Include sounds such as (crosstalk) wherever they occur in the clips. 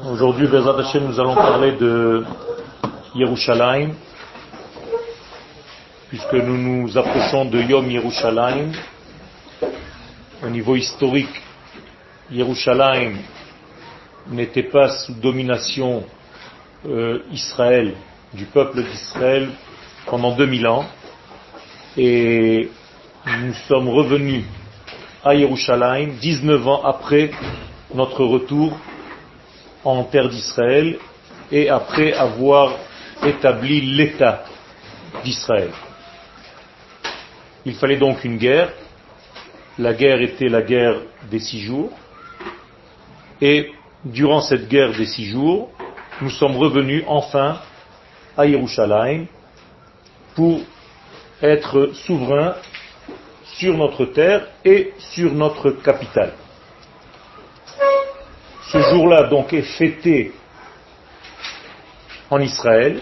Aujourd'hui, Bezat Hashem, nous allons parler de Yerushalayim, puisque nous nous approchons de Yom Yerushalayim. Au niveau historique, Yerushalayim n'était pas sous domination euh, Israël, du peuple d'Israël, pendant 2000 ans. Et nous sommes revenus à Yerushalayim 19 ans après notre retour en terre d'Israël et après avoir établi l'État d'Israël. Il fallait donc une guerre. La guerre était la guerre des six jours. Et durant cette guerre des six jours, nous sommes revenus enfin à Yerushalayim pour être souverains sur notre terre et sur notre capitale. Ce jour-là donc est fêté en Israël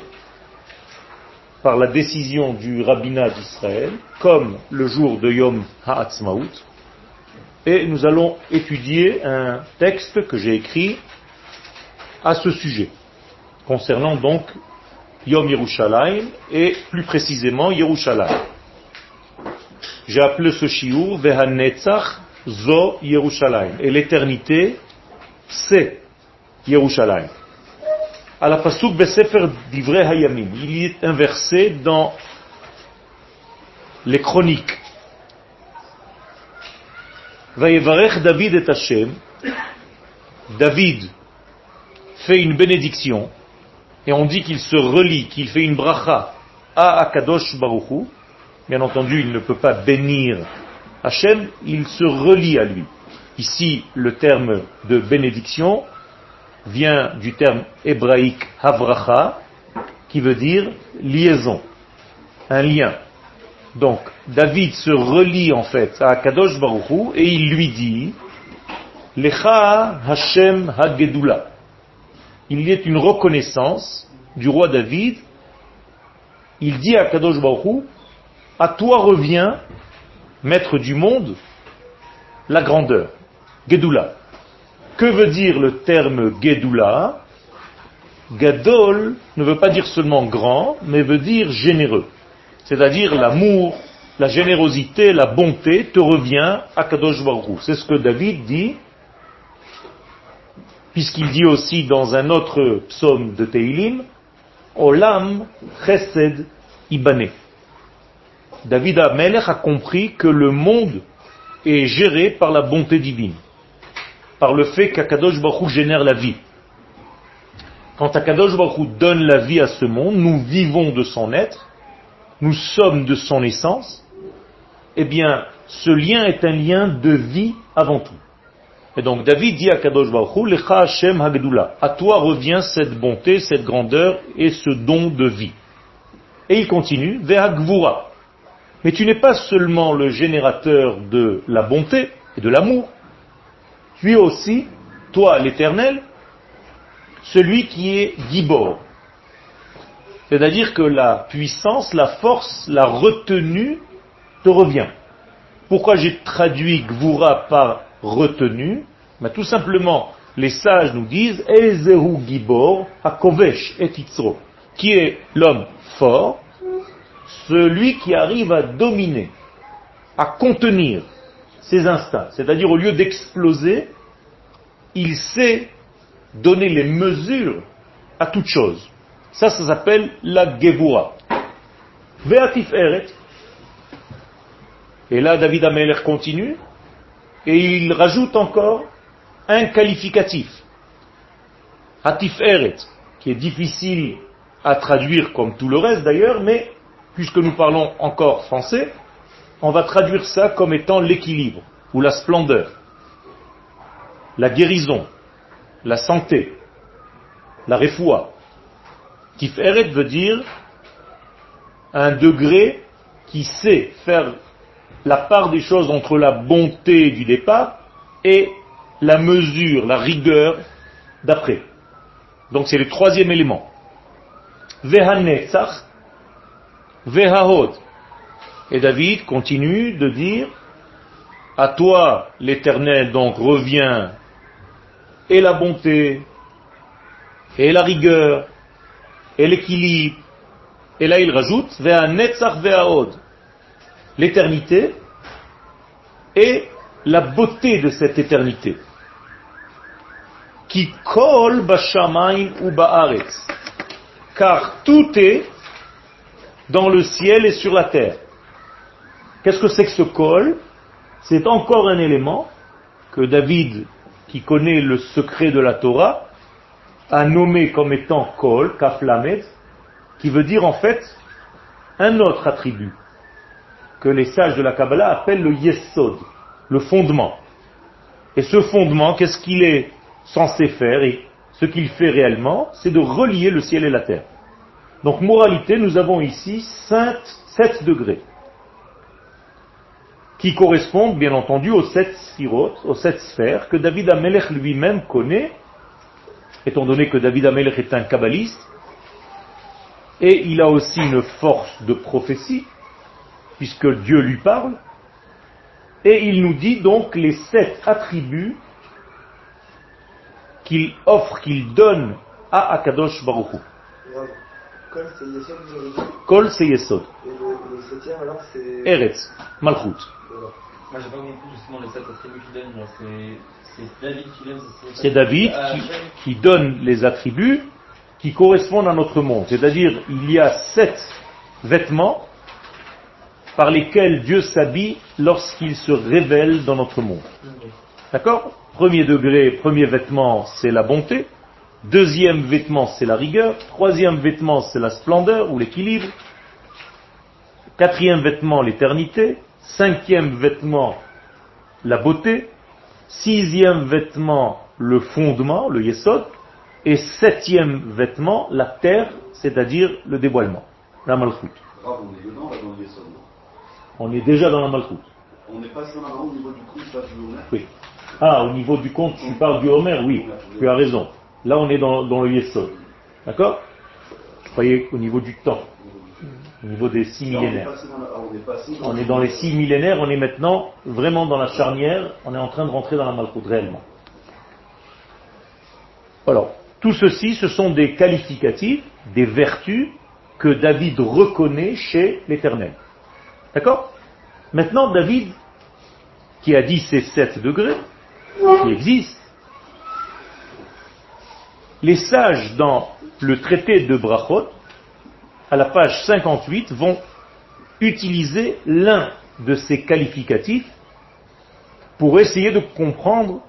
par la décision du rabbinat d'Israël comme le jour de Yom Ha'atzmaut et nous allons étudier un texte que j'ai écrit à ce sujet concernant donc Yom Yerushalayim et plus précisément Yerushalayim. J'ai appelé ce shiur Vehanetzach Zo Yerushalayim. Et l'éternité, c'est Yerushalayim. À la pasuk Besefer Divrei il est inversé dans les chroniques. Vayevarech David et Hashem. David fait une bénédiction et on dit qu'il se relie, qu'il fait une bracha à Akadosh Baruchu, bien entendu, il ne peut pas bénir Hachem, il se relie à lui. Ici, le terme de bénédiction vient du terme hébraïque havracha, qui veut dire liaison, un lien. Donc, David se relie en fait à Akadosh Baruchu et il lui dit Lecha Hashem Hagedula il y a une reconnaissance du roi David. Il dit à Kadosh Baruch à toi revient, maître du monde, la grandeur. Gedula. Que veut dire le terme Gedula Gadol ne veut pas dire seulement grand, mais veut dire généreux. C'est-à-dire l'amour, la générosité, la bonté te revient à Kadosh C'est ce que David dit puisqu'il dit aussi dans un autre psaume de Teilim, Olam Chesed Ibane. David Amelech a compris que le monde est géré par la bonté divine, par le fait qu'Akadosh Baruch génère la vie. Quand Akadosh Baruch donne la vie à ce monde, nous vivons de son être, nous sommes de son essence, eh bien, ce lien est un lien de vie avant tout. Et donc David dit à Kadosh Baruch Lecha Hashem Hagdula, à toi revient cette bonté, cette grandeur et ce don de vie. Et il continue, Vehagvura. Mais tu n'es pas seulement le générateur de la bonté et de l'amour, tu es aussi, toi l'éternel, celui qui est Gibor. C'est-à-dire que la puissance, la force, la retenue te revient. Pourquoi j'ai traduit Gvura par retenu Mais Tout simplement, les sages nous disent Ezehu Gibor Hakovesh et qui est l'homme fort, celui qui arrive à dominer, à contenir ses instincts. C'est-à-dire, au lieu d'exploser, il sait donner les mesures à toute chose. Ça, ça s'appelle la Gevura. Veatif Eret. Et là, David Ameller continue. Et il rajoute encore un qualificatif. Hatif Eret, qui est difficile à traduire comme tout le reste d'ailleurs, mais puisque nous parlons encore français, on va traduire ça comme étant l'équilibre ou la splendeur, la guérison, la santé, la refoua. Eret veut dire un degré qui sait faire la part des choses entre la bonté du départ et la mesure, la rigueur d'après. Donc c'est le troisième élément. Vehanetzach, Vehahod. Et David continue de dire, à toi l'éternel donc revient et la bonté et la rigueur, et l'équilibre. Et là, il rajoute, l'éternité et la beauté de cette éternité. Qui kol ou ba'aretz. Car tout est dans le ciel et sur la terre. Qu'est-ce que c'est que ce kol C'est encore un élément que David, qui connaît le secret de la Torah, a nommé comme étant kol, kaflamet, qui veut dire en fait un autre attribut que les sages de la Kabbalah appellent le yesod, le fondement. Et ce fondement, qu'est-ce qu'il est censé faire? Et ce qu'il fait réellement, c'est de relier le ciel et la terre. Donc moralité, nous avons ici 7 degrés qui correspondent bien entendu aux sept sphirotes, aux sept sphères que David Amelech lui-même connaît, étant donné que David Amelech est un kabbaliste, et il a aussi une force de prophétie, puisque Dieu lui parle, et il nous dit donc les sept attributs qu'il offre, qu'il donne à Akadosh Baruch Kol c'est Yesod. Et le, septième alors c'est Eretz, Malchut. Moi j'ai pas compris justement les sept attributs qu'il donne. C'est David qui donne. C'est David qui, qui donne les attributs qui correspondent à notre monde. C'est-à-dire il y a sept vêtements par lesquels Dieu s'habille lorsqu'il se révèle dans notre monde. D'accord? Premier degré, premier vêtement, c'est la bonté. Deuxième vêtement, c'est la rigueur. Troisième vêtement, c'est la splendeur ou l'équilibre. Quatrième vêtement, l'éternité. Cinquième vêtement, la beauté. Sixième vêtement, le fondement, le yesod. Et septième vêtement, la terre, c'est-à-dire le dévoilement, la malchoute. On est déjà dans la malchoute. On n'est pas maintenant au niveau du compte, Oui. Ah, au niveau du compte, tu parles du Homer, oui, tu as raison. Là, on est dans, le Yesod. D'accord? Je croyais au niveau du temps, au niveau des six millénaires. On est dans les six millénaires, on est maintenant vraiment dans la charnière, on est en train de rentrer dans la malchoute réellement. Alors, tout ceci, ce sont des qualificatifs, des vertus que David reconnaît chez l'Éternel. D'accord? Maintenant, David, qui a dit ces sept degrés, qui existent, les sages dans le traité de Brachot, à la page 58, vont utiliser l'un de ces qualificatifs pour essayer de comprendre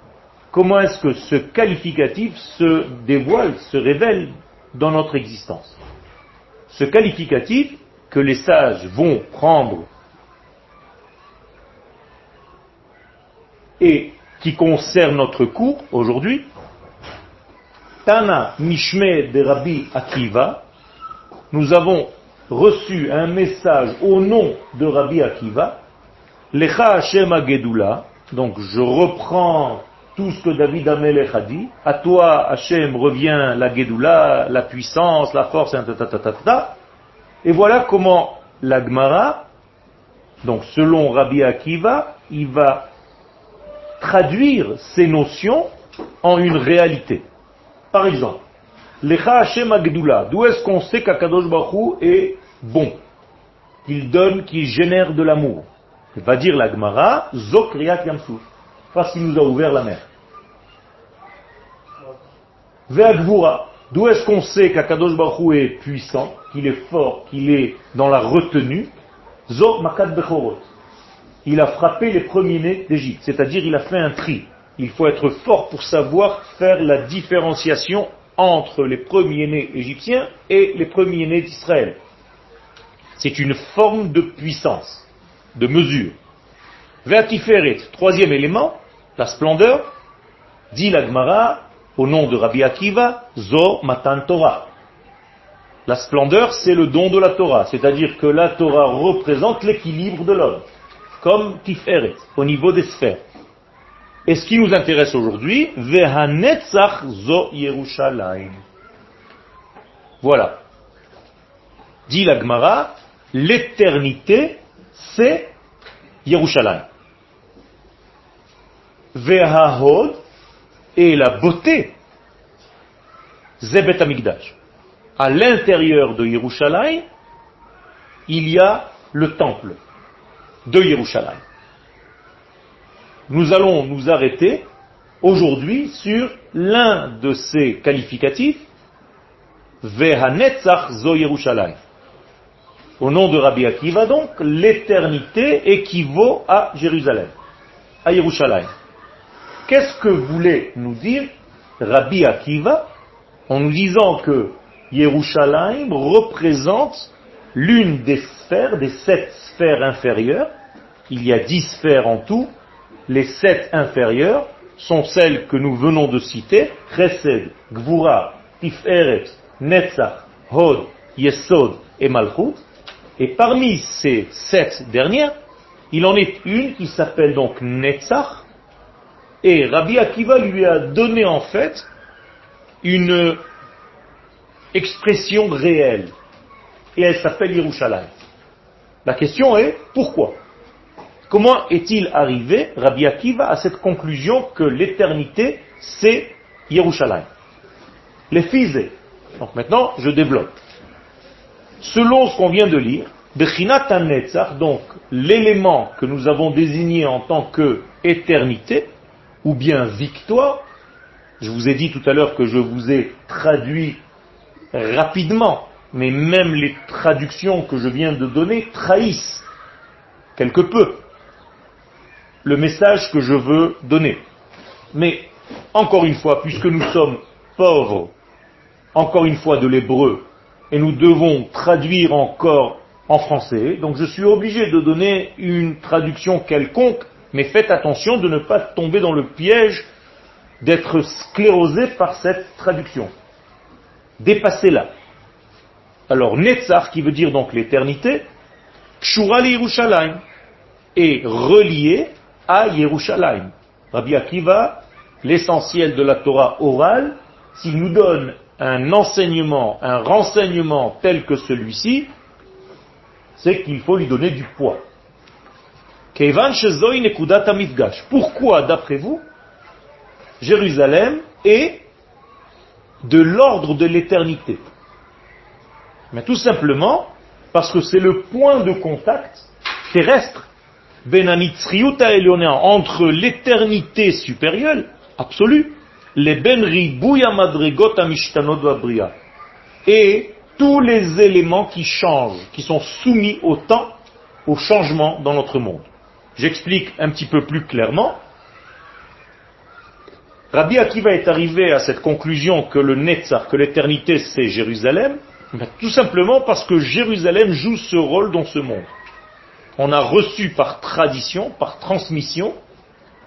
comment est-ce que ce qualificatif se dévoile, se révèle dans notre existence. Ce qualificatif que les sages vont prendre et qui concerne notre cours aujourd'hui, Tana Mishme de Rabbi Akiva, nous avons reçu un message au nom de Rabbi Akiva, Lecha Hashem Agedula, donc je reprends tout ce que David Amelech a dit, à toi Hashem revient la Gedula, la puissance, la force, et voilà comment l'Agmara, donc selon Rabbi Akiva, il va traduire ces notions en une réalité. Par exemple, Lecha Hashem Agdula, d'où est-ce qu'on sait qu'Akadosh Baruch est bon? Qu'il donne, qu'il génère de l'amour. Va dire la Gemara, Zokriat Yamsuf, parce qu'il nous a ouvert la mer. Ve'agvura, d'où est-ce qu'on sait qu'Akadosh Baruch est puissant, qu'il est fort, qu'il est dans la retenue? Zok Makat Bechorot. Il a frappé les premiers-nés d'Égypte, c'est-à-dire il a fait un tri. Il faut être fort pour savoir faire la différenciation entre les premiers-nés égyptiens et les premiers-nés d'Israël. C'est une forme de puissance, de mesure. Vertiferet, troisième élément, la splendeur, dit l'Agmara, au nom de Rabbi Akiva, Zo Matan Torah. La splendeur, c'est le don de la Torah, c'est-à-dire que la Torah représente l'équilibre de l'homme, comme Tiferet, au niveau des sphères. Et ce qui nous intéresse aujourd'hui, Vehanetzach zo Yerushalayim. Voilà. Dit la Gemara, l'éternité, c'est Yerushalayim. Vehahod, et la beauté, Zebet Amigdash. À l'intérieur de Yerushalayim, il y a le temple de Yerushalayim. Nous allons nous arrêter aujourd'hui sur l'un de ces qualificatifs, Vehanetzach Zo Yerushalayim. Au nom de Rabbi Akiva, donc, l'éternité équivaut à Jérusalem, à Yerushalayim. Qu'est-ce que voulait nous dire Rabbi Akiva en nous disant que Yerushalayim représente l'une des sphères, des sept sphères inférieures, il y a dix sphères en tout, les sept inférieures sont celles que nous venons de citer, Chesed, Gvura, Tiferet, Netzach, Hod, Yesod et Malchut, et parmi ces sept dernières, il en est une qui s'appelle donc Netzach, et Rabbi Akiva lui a donné en fait une expression réelle, et elle s'appelle Yerushalayim. La question est, pourquoi? Comment est-il arrivé, Rabbi Akiva, à cette conclusion que l'éternité, c'est Yerushalayim? Les fils. Donc maintenant, je développe. Selon ce qu'on vient de lire, donc l'élément que nous avons désigné en tant que éternité, ou bien victoire, je vous ai dit tout à l'heure que je vous ai traduit rapidement, mais même les traductions que je viens de donner trahissent quelque peu le message que je veux donner. Mais, encore une fois, puisque nous sommes pauvres, encore une fois de l'hébreu, et nous devons traduire encore en français, donc je suis obligé de donner une traduction quelconque, mais faites attention de ne pas tomber dans le piège d'être sclérosé par cette traduction. Dépassez-la. Alors, Netzach, qui veut dire donc l'éternité, Kshura Yerushalayim, est relié à Yerushalayim. Rabbi Akiva, l'essentiel de la Torah orale, s'il nous donne un enseignement, un renseignement tel que celui-ci, c'est qu'il faut lui donner du poids. Pourquoi, d'après vous, Jérusalem est de l'ordre de l'éternité? Mais tout simplement parce que c'est le point de contact terrestre entre l'éternité supérieure, absolue, les benri et tous les éléments qui changent, qui sont soumis au temps, au changement dans notre monde. J'explique un petit peu plus clairement. Rabbi Akiva est arrivé à cette conclusion que le Netzach, que l'éternité c'est Jérusalem, tout simplement parce que Jérusalem joue ce rôle dans ce monde on a reçu par tradition, par transmission,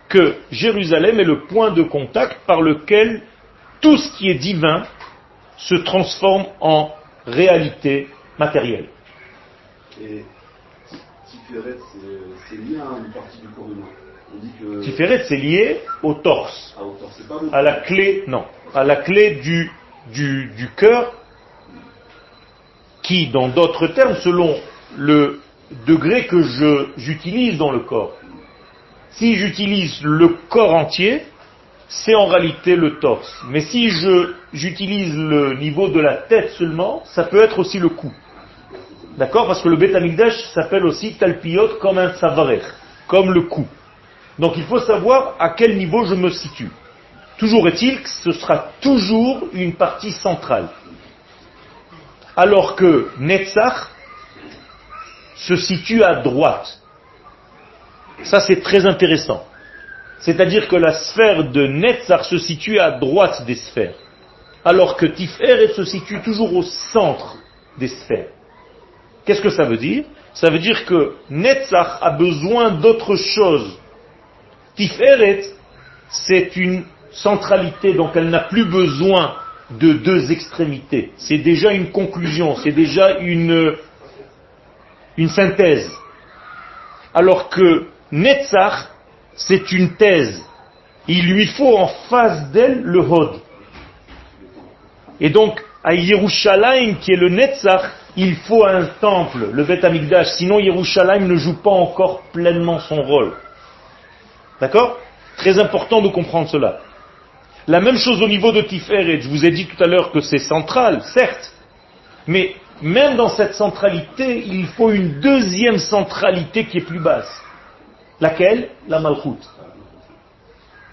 que Jérusalem est le point de contact par lequel tout ce qui est divin se transforme en réalité matérielle. Et Tiferet, c'est lié à une partie du corps humain. Tiferet, c'est lié au torse. Ah, à la clé, non, à la clé du, du, du cœur, qui, dans d'autres termes, selon le degré que j'utilise dans le corps. Si j'utilise le corps entier, c'est en réalité le torse. Mais si j'utilise le niveau de la tête seulement, ça peut être aussi le cou. D'accord? Parce que le bétamigdash s'appelle aussi talpiot comme un savarer, comme le cou. Donc il faut savoir à quel niveau je me situe. Toujours est-il que ce sera toujours une partie centrale. Alors que Netzach, se situe à droite. Ça, c'est très intéressant. C'est-à-dire que la sphère de Netzach se situe à droite des sphères, alors que Tiferet se situe toujours au centre des sphères. Qu'est-ce que ça veut dire? Ça veut dire que Netzach a besoin d'autre chose. Tiferet, c'est une centralité, donc elle n'a plus besoin de deux extrémités. C'est déjà une conclusion, c'est déjà une une synthèse. Alors que Netzach, c'est une thèse. Il lui faut en face d'elle le Hod. Et donc, à Yerushalayim, qui est le Netzach, il faut un temple, le Bet Amikdash, sinon Yerushalayim ne joue pas encore pleinement son rôle. D'accord? Très important de comprendre cela. La même chose au niveau de Tiferet. Je vous ai dit tout à l'heure que c'est central, certes. Mais même dans cette centralité, il faut une deuxième centralité qui est plus basse. Laquelle? La Malchut.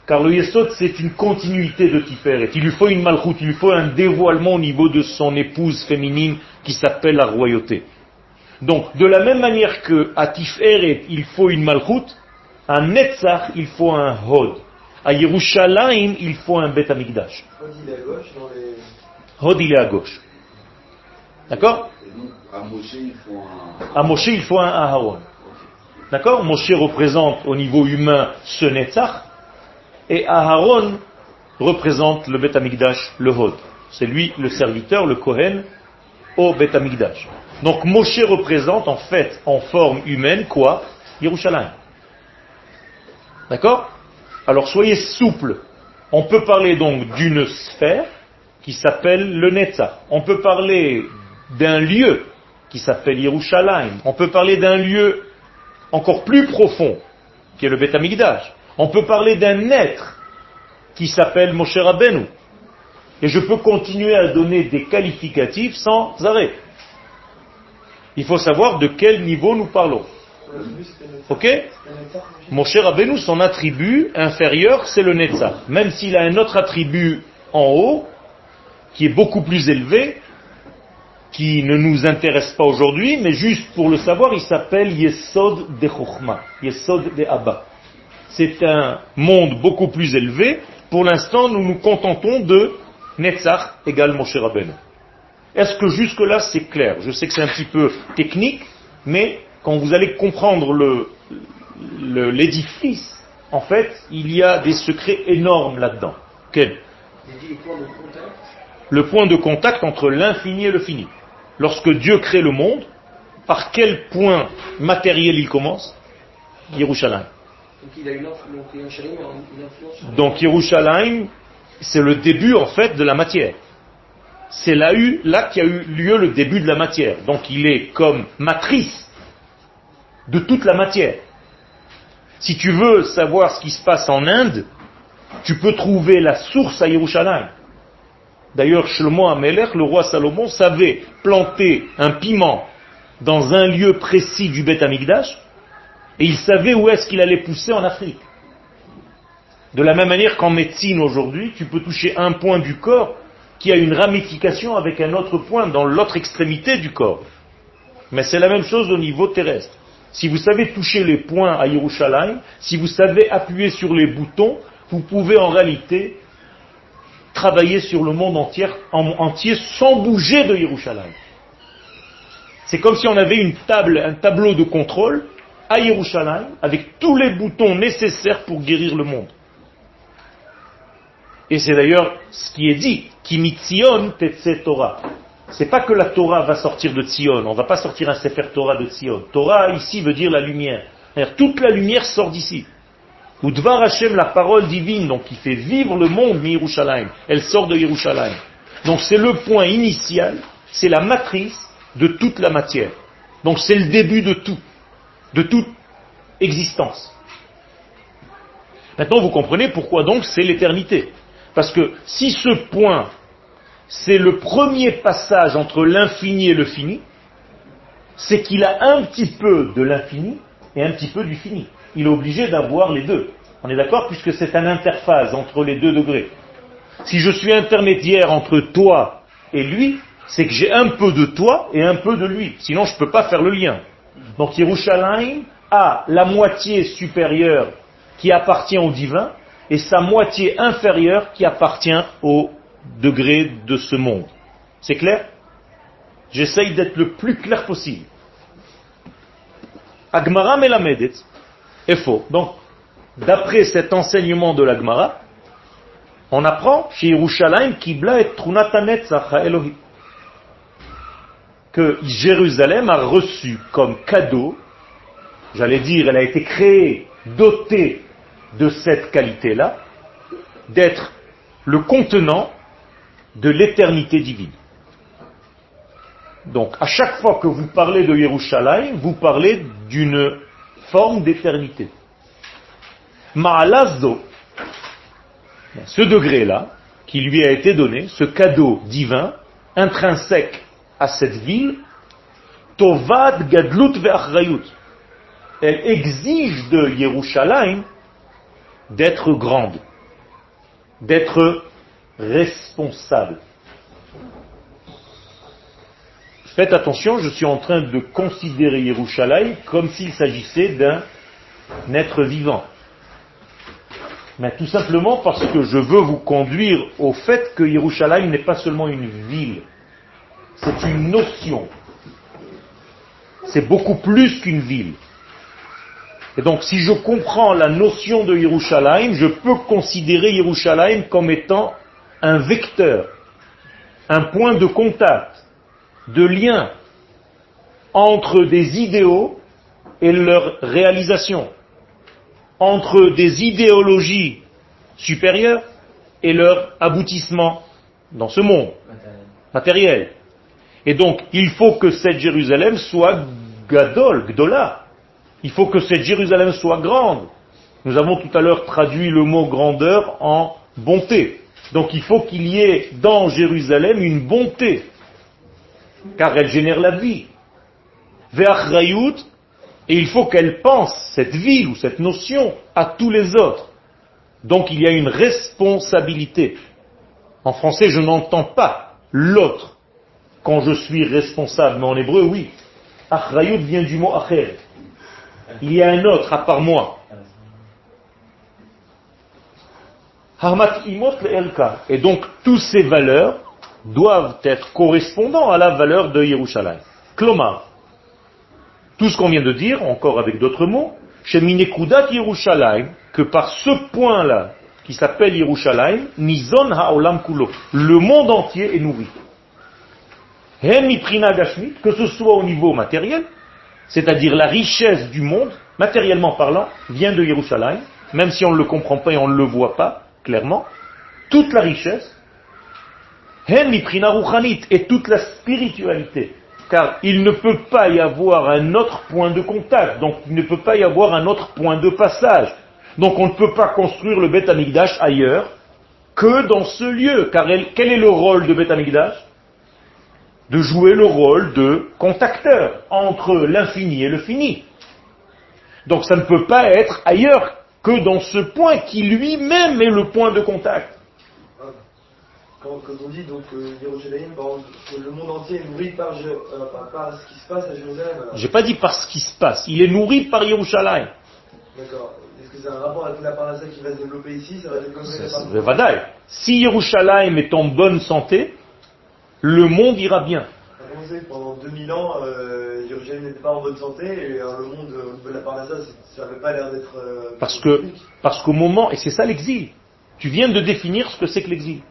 Car le Yesod, c'est une continuité de Tiferet. Il lui faut une Malchut, il lui faut un dévoilement au niveau de son épouse féminine qui s'appelle la royauté. Donc, de la même manière que à Tiferet, il faut une Malchut, à Netzach, il faut un Hod. À Yerushalayim, il faut un Bet. Hod, il est à gauche dans les... Hod, il est à gauche. D'accord À Moshe, il faut un... À Moshe, il faut un Aharon. D'accord Moshe représente au niveau humain ce Netzach, et Aharon représente le Bet Amigdash, le Hod. C'est lui le serviteur, le Kohen, au Bet Amigdash. Donc Moshe représente en fait, en forme humaine, quoi Yerushalayim. D'accord Alors soyez souple. On peut parler donc d'une sphère qui s'appelle le Netzach. On peut parler d'un lieu qui s'appelle Yerushalayim. On peut parler d'un lieu encore plus profond, qui est le Beth Amikdash. On peut parler d'un être qui s'appelle Moshe Rabbeinu. Et je peux continuer à donner des qualificatifs sans arrêt. Il faut savoir de quel niveau nous parlons. Ok? Moshe Rabbeinu, son attribut inférieur, c'est le Netzach. Même s'il a un autre attribut en haut, qui est beaucoup plus élevé, qui ne nous intéresse pas aujourd'hui, mais juste pour le savoir, il s'appelle Yesod de Chochma, Yesod de Abba. C'est un monde beaucoup plus élevé. Pour l'instant, nous nous contentons de Netzach égale Moshe Rabbeinu. Est-ce que jusque-là c'est clair? Je sais que c'est un petit peu technique, mais quand vous allez comprendre l'édifice, en fait, il y a des secrets énormes là-dedans. Quel? Le point de contact entre l'infini et le fini lorsque Dieu crée le monde, par quel point matériel il commence Yerushalayim. Donc Yerushalayim, c'est le début en fait de la matière. C'est là, là qu'il y a eu lieu le début de la matière. Donc il est comme matrice de toute la matière. Si tu veux savoir ce qui se passe en Inde, tu peux trouver la source à Yerushalayim. D'ailleurs, Shlomo Amelech, le roi Salomon, savait planter un piment dans un lieu précis du Beth Amikdash, et il savait où est-ce qu'il allait pousser en Afrique. De la même manière qu'en médecine aujourd'hui, tu peux toucher un point du corps qui a une ramification avec un autre point dans l'autre extrémité du corps. Mais c'est la même chose au niveau terrestre. Si vous savez toucher les points à Yerushalayim, si vous savez appuyer sur les boutons, vous pouvez en réalité travailler sur le monde entier, entier sans bouger de Yerushalayim. C'est comme si on avait une table, un tableau de contrôle à Yerushalayim avec tous les boutons nécessaires pour guérir le monde. Et c'est d'ailleurs ce qui est dit, Kimitzion Tetse Torah. C'est pas que la Torah va sortir de Tzion, on va pas sortir un Sefer Torah de Tzion. Torah ici veut dire la lumière. Toute la lumière sort d'ici. Ou Dvar Hashem, la parole divine, donc qui fait vivre le monde, Yerushalayim, elle sort de Yerushalayim. Donc c'est le point initial, c'est la matrice de toute la matière. Donc c'est le début de tout, de toute existence. Maintenant vous comprenez pourquoi donc c'est l'éternité. Parce que si ce point, c'est le premier passage entre l'infini et le fini, c'est qu'il a un petit peu de l'infini et un petit peu du fini il est obligé d'avoir les deux. On est d'accord puisque c'est un interface entre les deux degrés. Si je suis intermédiaire entre toi et lui, c'est que j'ai un peu de toi et un peu de lui. Sinon, je ne peux pas faire le lien. Donc Yerushalayim a la moitié supérieure qui appartient au divin et sa moitié inférieure qui appartient au degré de ce monde. C'est clair? J'essaye d'être le plus clair possible. Agmara Melamedet, est faux. Donc, d'après cet enseignement de l'Agmara, on apprend chez Yerushalayim Kibla et Trunatanet Elohim que Jérusalem a reçu comme cadeau, j'allais dire, elle a été créée, dotée de cette qualité-là, d'être le contenant de l'éternité divine. Donc, à chaque fois que vous parlez de Yerushalayim, vous parlez d'une forme d'éternité. Ma'alazo, Ce degré-là, qui lui a été donné, ce cadeau divin, intrinsèque à cette ville, Tovad Gadlut Ve'achrayut. Elle exige de Yerushalayim d'être grande, d'être responsable. Faites attention, je suis en train de considérer Yerushalayim comme s'il s'agissait d'un être vivant. Mais tout simplement parce que je veux vous conduire au fait que Yerushalayim n'est pas seulement une ville, c'est une notion. C'est beaucoup plus qu'une ville. Et donc, si je comprends la notion de Yerushalayim, je peux considérer Yerushalayim comme étant un vecteur, un point de contact, de lien entre des idéaux et leur réalisation, entre des idéologies supérieures et leur aboutissement dans ce monde matériel. Et donc, il faut que cette Jérusalem soit gadol, gdola. Il faut que cette Jérusalem soit grande. Nous avons tout à l'heure traduit le mot grandeur en bonté. Donc il faut qu'il y ait dans Jérusalem une bonté, car elle génère la vie. Ve'achrayut, et il faut qu'elle pense, cette ville ou cette notion, à tous les autres. Donc il y a une responsabilité. En français, je n'entends pas l'autre quand je suis responsable, mais en hébreu, oui. Achrayut vient du mot acher. Il y a un autre à part moi. Et donc, toutes ces valeurs doivent être correspondants à la valeur de Yerushalayim. Tout ce qu'on vient de dire, encore avec d'autres mots, chez Minekudat que par ce point-là, qui s'appelle Yerushalayim, Nizon Ha'olam Kulo, le monde entier est nourri. Que ce soit au niveau matériel, c'est-à-dire la richesse du monde, matériellement parlant, vient de Yerushalayim, même si on ne le comprend pas et on ne le voit pas, clairement, toute la richesse, et toute la spiritualité. Car il ne peut pas y avoir un autre point de contact, donc il ne peut pas y avoir un autre point de passage. Donc on ne peut pas construire le Beth Amikdash ailleurs que dans ce lieu. Car quel est le rôle de Beth Amikdash De jouer le rôle de contacteur entre l'infini et le fini. Donc ça ne peut pas être ailleurs que dans ce point qui lui-même est le point de contact. Quand, on dit donc euh, Jérusalem, que le monde entier est nourri par, euh, par, ce qui se passe à Jérusalem. J'ai pas dit par ce qui se passe, il est nourri par Jérusalem. D'accord. Est-ce que c'est un rapport avec la parnassa qui va se développer ici? Ça va développer Si Jérusalem est en bonne santé, le monde ira bien. Pendant 2000 ans, euh, Jérusalem n'était pas en bonne santé et euh, le monde de la parnassa, ça n'avait pas l'air d'être. Parce que, parce qu'au moment, et c'est ça l'exil. Tu viens de définir ce que c'est que l'exil.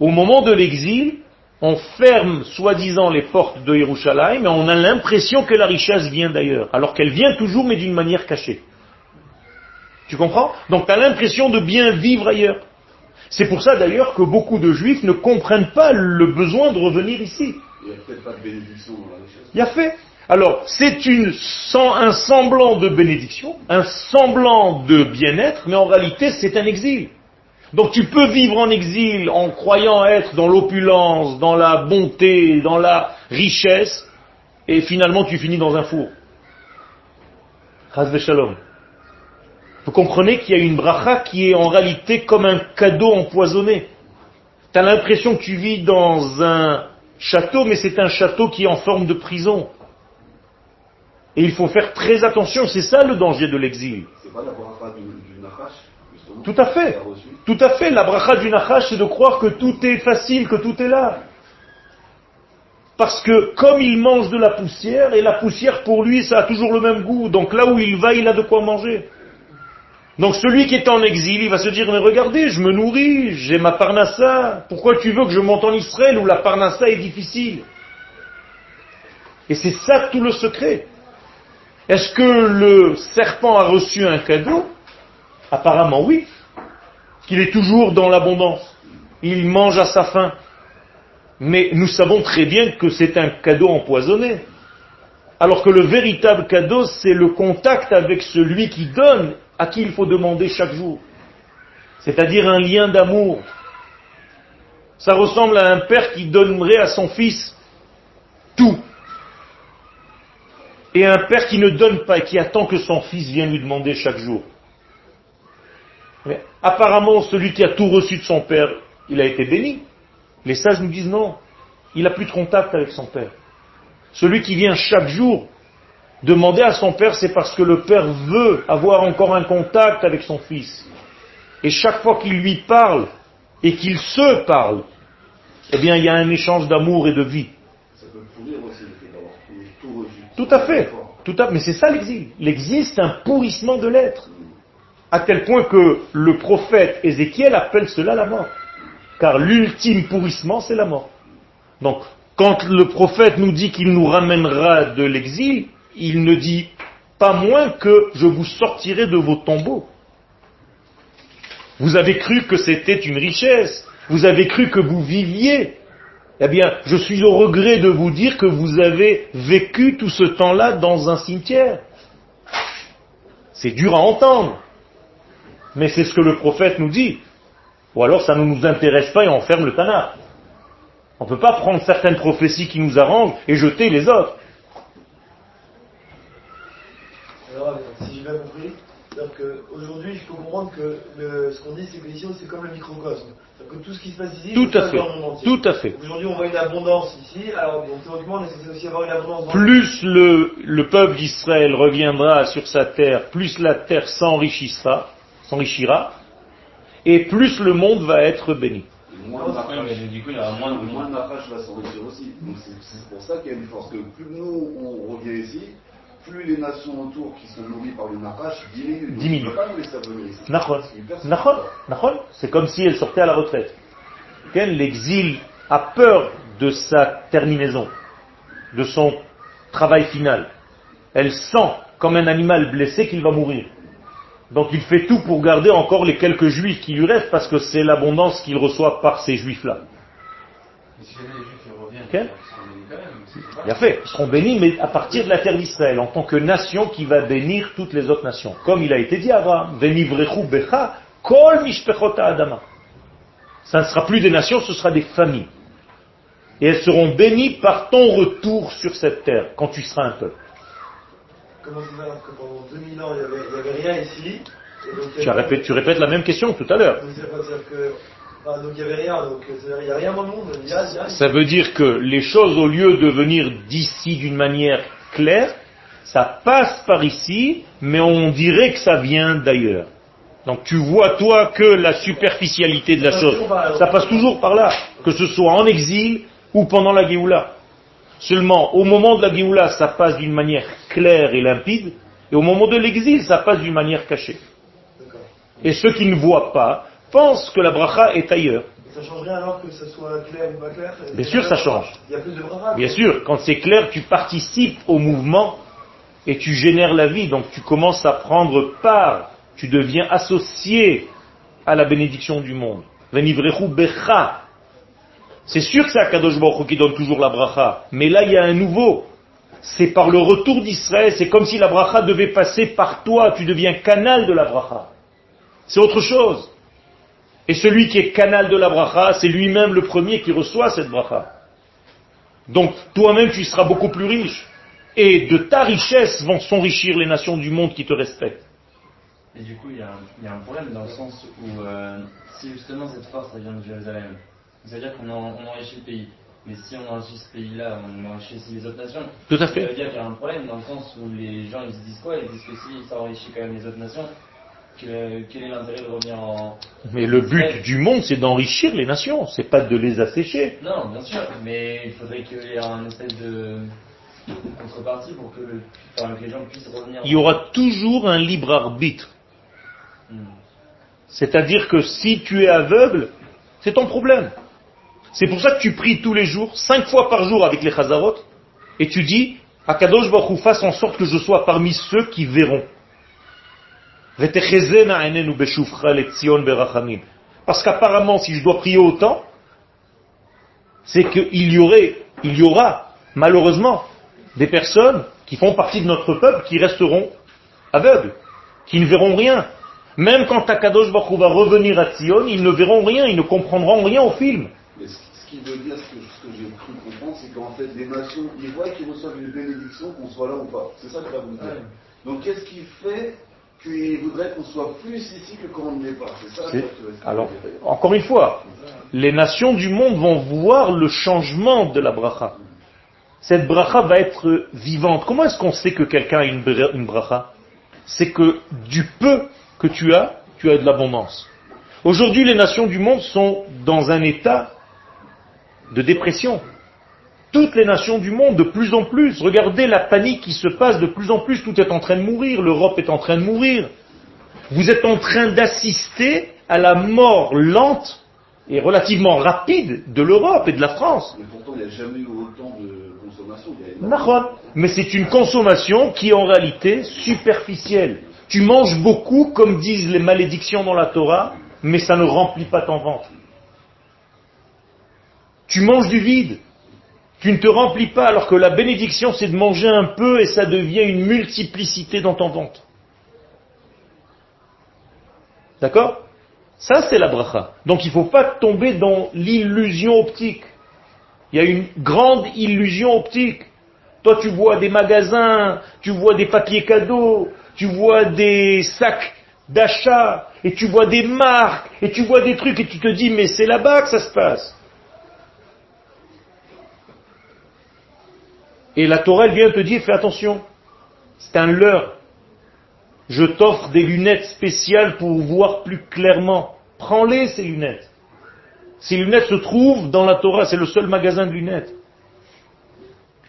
Au moment de l'exil, on ferme soi-disant les portes de Yerushalayim et on a l'impression que la richesse vient d'ailleurs, alors qu'elle vient toujours mais d'une manière cachée. Tu comprends? Donc tu as l'impression de bien vivre ailleurs. C'est pour ça d'ailleurs que beaucoup de juifs ne comprennent pas le besoin de revenir ici. Il n'y a peut-être pas de bénédiction dans la richesse. Il y a fait. Alors, c'est une, un semblant de bénédiction, un semblant de bien-être, mais en réalité, c'est un exil. Donc tu peux vivre en exil en croyant être dans l'opulence, dans la bonté, dans la richesse, et finalement tu finis dans un four. Shalom. Vous comprenez qu'il y a une bracha qui est en réalité comme un cadeau empoisonné. Tu as l'impression que tu vis dans un château, mais c'est un château qui est en forme de prison. Et il faut faire très attention, c'est ça le danger de l'exil. C'est pas la bracha du, tout à fait. Tout à fait. La bracha du Nachash, c'est de croire que tout est facile, que tout est là. Parce que comme il mange de la poussière, et la poussière pour lui, ça a toujours le même goût. Donc là où il va, il a de quoi manger. Donc celui qui est en exil, il va se dire, mais regardez, je me nourris, j'ai ma parnassa. Pourquoi tu veux que je monte en Israël où la parnassa est difficile? Et c'est ça tout le secret. Est-ce que le serpent a reçu un cadeau? Apparemment oui. Qu'il est toujours dans l'abondance. Il mange à sa faim. Mais nous savons très bien que c'est un cadeau empoisonné. Alors que le véritable cadeau, c'est le contact avec celui qui donne, à qui il faut demander chaque jour. c'est-à-dire un lien d'amour. Ça ressemble à un père qui donnerait à son fils tout. Et un père qui ne donne pas et qui attend que son fils vienne lui demander chaque jour. Mais apparemment, celui qui a tout reçu de son père, il a été béni. Les sages nous disent non, il n'a plus de contact avec son père. Celui qui vient chaque jour demander à son père, c'est parce que le père veut avoir encore un contact avec son fils. Et chaque fois qu'il lui parle et qu'il se parle, eh bien, il y a un échange d'amour et de vie. Ça peut pourrir aussi tout, tout reçu. Tout à fait. Tout à, mais c'est ça l'exil. L'exil, c'est un pourrissement de l'être. À tel point que le prophète Ézéchiel appelle cela la mort. Car l'ultime pourrissement, c'est la mort. Donc, quand le prophète nous dit qu'il nous ramènera de l'exil, il ne dit pas moins que je vous sortirai de vos tombeaux. Vous avez cru que c'était une richesse, vous avez cru que vous viviez. Eh bien, je suis au regret de vous dire que vous avez vécu tout ce temps-là dans un cimetière. C'est dur à entendre, mais c'est ce que le prophète nous dit. Ou alors ça ne nous intéresse pas et on ferme le Tanakh. On ne peut pas prendre certaines prophéties qui nous arrangent et jeter les autres. Alors, si j'ai bien compris, qu'aujourd'hui, je peux comprendre que le- ce qu'on dit, c'est que l'ici, c'est comme le microcosme. Que tout ce qui se passe ici, Tout à fait. dans le monde entier. Tout à fait. Aujourd'hui, on voit une abondance ici, alors donc, théoriquement, on censé aussi avoir une abondance dans Plus le, le peuple d'Israël reviendra sur sa terre, plus la terre s'enrichira, s'enrichira, et plus le monde va être béni. Moins de narrage va s'enrichir aussi. Donc c'est pour ça qu'il y a une force que plus nous on revient ici, plus les nations autour qui sont nourries par le narrage diminuent. Diminuent. C'est comme si elle sortait à la retraite. L'exil a peur de sa terminaison, de son travail final. Elle sent, comme un animal blessé, qu'il va mourir. Donc il fait tout pour garder encore les quelques juifs qui lui restent, parce que c'est l'abondance qu'il reçoit par ces juifs-là. Mais si jamais les juifs ils reviennent, Ok. ils seront bénis quand même. c'est pas- Bien fait, ils seront bénis, mais à partir de la terre d'Israël, en tant que nation qui va bénir toutes les autres nations. Comme il a été dit à Abraham, becha, kol mishpechot adama. Ça ne sera plus des nations, ce sera des familles. Et elles seront bénies par ton retour sur cette terre, quand tu seras un peuple. Comment ça alors que pendant 2000 ans, il n'y avait, rien ici. et donc, Tu, répètes la même question tout à l'heure. Donc, c'est pas dire que. enfin, donc il n'y avait rien, donc c'est-à-dire, il n'y a rien dans le monde. Il y a, il y a- Ça veut dire que les choses, au lieu de venir d'ici d'une manière claire, ça passe par ici, mais on dirait que ça vient d'ailleurs. Donc tu vois toi que la superficialité de la chose. Ça passe toujours par là, que ce soit en exil ou pendant la Géoula. Seulement, au moment de la Géoula, ça passe d'une manière claire et limpide, et au moment de l'exil, ça passe d'une manière cachée. Et ceux qui ne voient pas pensent que la bracha est ailleurs. Et ça change rien alors que ce soit clair ou pas clair Bien sûr, ça change. Il y a plus de bras. Bien sûr, quand c'est clair, tu participes au mouvement et tu génères la vie, donc tu commences à prendre part, tu deviens associé à la bénédiction du monde. Venivrechu becha. C'est sûr que c'est Akadosh Baruch qui donne toujours la bracha, mais là il y a un nouveau. C'est par le retour d'Israël, c'est comme si la bracha devait passer par toi, tu deviens canal de la bracha. C'est autre chose. Et celui qui est canal de la bracha, c'est lui-même le premier qui reçoit cette bracha. Donc toi-même tu seras beaucoup plus riche. Et de ta richesse vont s'enrichir les nations du monde qui te respectent. Et du coup, il y, a un, problème dans le sens où euh, si justement cette force vient de Jérusalem, c'est-à-dire qu'on en- on enrichit le pays. Mais si on enrichit ce pays-là, on enrichit aussi les autres nations. Tout à Ça fait. veut dire qu'il y a un problème dans le sens où les gens ils se disent quoi? Ils disent que si ça enrichit quand même les autres nations, que, quel est l'intérêt de revenir en. Mais le but du monde, c'est d'enrichir les nations, c'est pas de les assécher. Non, bien sûr, mais il faudrait qu'il y ait un espèce de contrepartie pour que, le- enfin, que les gens puissent revenir. Il y aura toujours un libre arbitre. Hmm. C'est-à-dire que si tu es aveugle, c'est ton problème. C'est pour ça que tu pries tous les jours, cinq fois par jour avec les chazarot, et tu dis, Akadosh Baruch Hu, fasse en sorte que je sois parmi ceux qui verront. Parce qu'apparemment, si je dois prier autant, c'est qu'il y aurait, il y aura, malheureusement, des personnes qui font partie de notre peuple qui resteront aveugles, qui ne verront rien. Même quand Takadosh Baruch va revenir à Sion, ils ne verront rien, ils ne comprendront rien au film. Mais ce, ce qui veut dire, ce que, ce que j'ai cru comprendre, c'est qu'en fait, les nations, ils voient qu'ils reçoivent une bénédiction, qu'on soit là ou pas. C'est ça que ça veut dire. Donc, qu'est-ce qui fait qu'ils voudraient qu'on soit plus ici que quand on n'est pas? C'est ça que Alors, encore une fois, les nations du monde vont voir le changement de la bracha. Cette bracha va être vivante. Comment est-ce qu'on sait que quelqu'un a une bracha? C'est que du peu que tu as, tu as de l'abondance. Aujourd'hui, les nations du monde sont dans un état de dépression. Toutes les nations du monde, de plus en plus, regardez la panique qui se passe de plus en plus, tout est en train de mourir, l'Europe est en train de mourir. Vous êtes en train d'assister à la mort lente et relativement rapide de l'Europe et de la France. Mais pourtant, il n'y a jamais eu autant de consommation. Mais c'est une consommation qui est en réalité superficielle. Tu manges beaucoup, comme disent les malédictions dans la Torah, mais ça ne remplit pas ton ventre. Tu manges du vide. Tu ne te remplis pas, alors que la bénédiction, c'est de manger un peu et ça devient une multiplicité dans ton ventre. D'accord? Ça, c'est la bracha. Donc il ne faut pas tomber dans l'illusion optique. Il y a une grande illusion optique. Toi, tu vois des magasins, tu vois des papiers cadeaux, tu vois des sacs d'achat, et tu vois des marques, et tu vois des trucs, et tu te dis, mais c'est là-bas que ça se passe. Et la Torah, elle vient te dire, fais attention, c'est un leurre. Je t'offre des lunettes spéciales pour voir plus clairement. Prends-les, ces lunettes. Ces lunettes se trouvent dans la Torah, c'est le seul magasin de lunettes.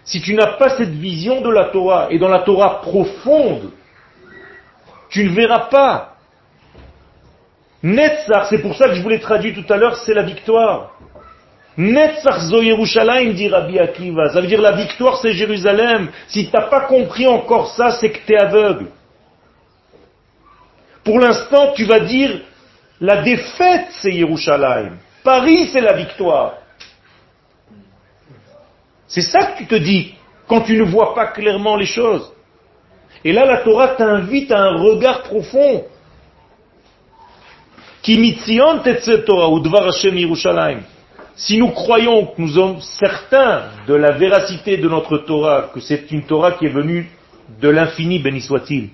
Si tu n'as pas cette vision de la Torah, et dans la Torah profonde, tu ne verras pas. Netzach, c'est pour ça que je vous l'ai traduit tout à l'heure, c'est la victoire. Netzach zo Yerushalayim, dit Rabbi Akiva. Ça veut dire la victoire, c'est Jérusalem. Si tu n'as pas compris encore ça, c'est que tu es aveugle. Pour l'instant, tu vas dire, la défaite, c'est Yerushalayim. Paris, c'est la victoire. C'est ça que tu te dis quand tu ne vois pas clairement les choses. Et là, la Torah t'invite à un regard profond. Ki mitzion Torah, ou dvar Hashem Yerushalayim. Si nous croyons que nous sommes certains de la véracité de notre Torah, que c'est une Torah qui est venue de l'infini, béni soit-il,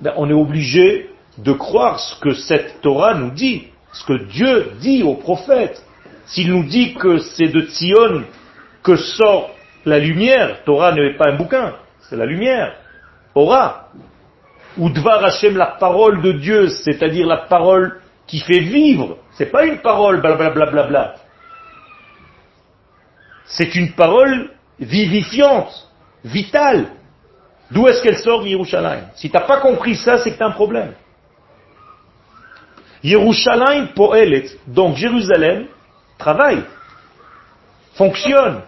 ben, on est obligé de croire ce que cette Torah nous dit, ce que Dieu dit aux prophètes. S'il nous dit que c'est de Tzion que sort la lumière, Torah n'est pas un bouquin, c'est la lumière, Ora. Ou Dvar Hashem, la parole de Dieu, c'est-à-dire la parole qui fait vivre. C'est pas une parole blablabla. Bla, bla, bla. C'est une parole vivifiante, vitale. D'où est-ce qu'elle sort Yerushalayim? Si tu n'as pas compris ça, c'est que tu as un problème. Yerushalayim poelet, donc Jérusalem, travaille, fonctionne.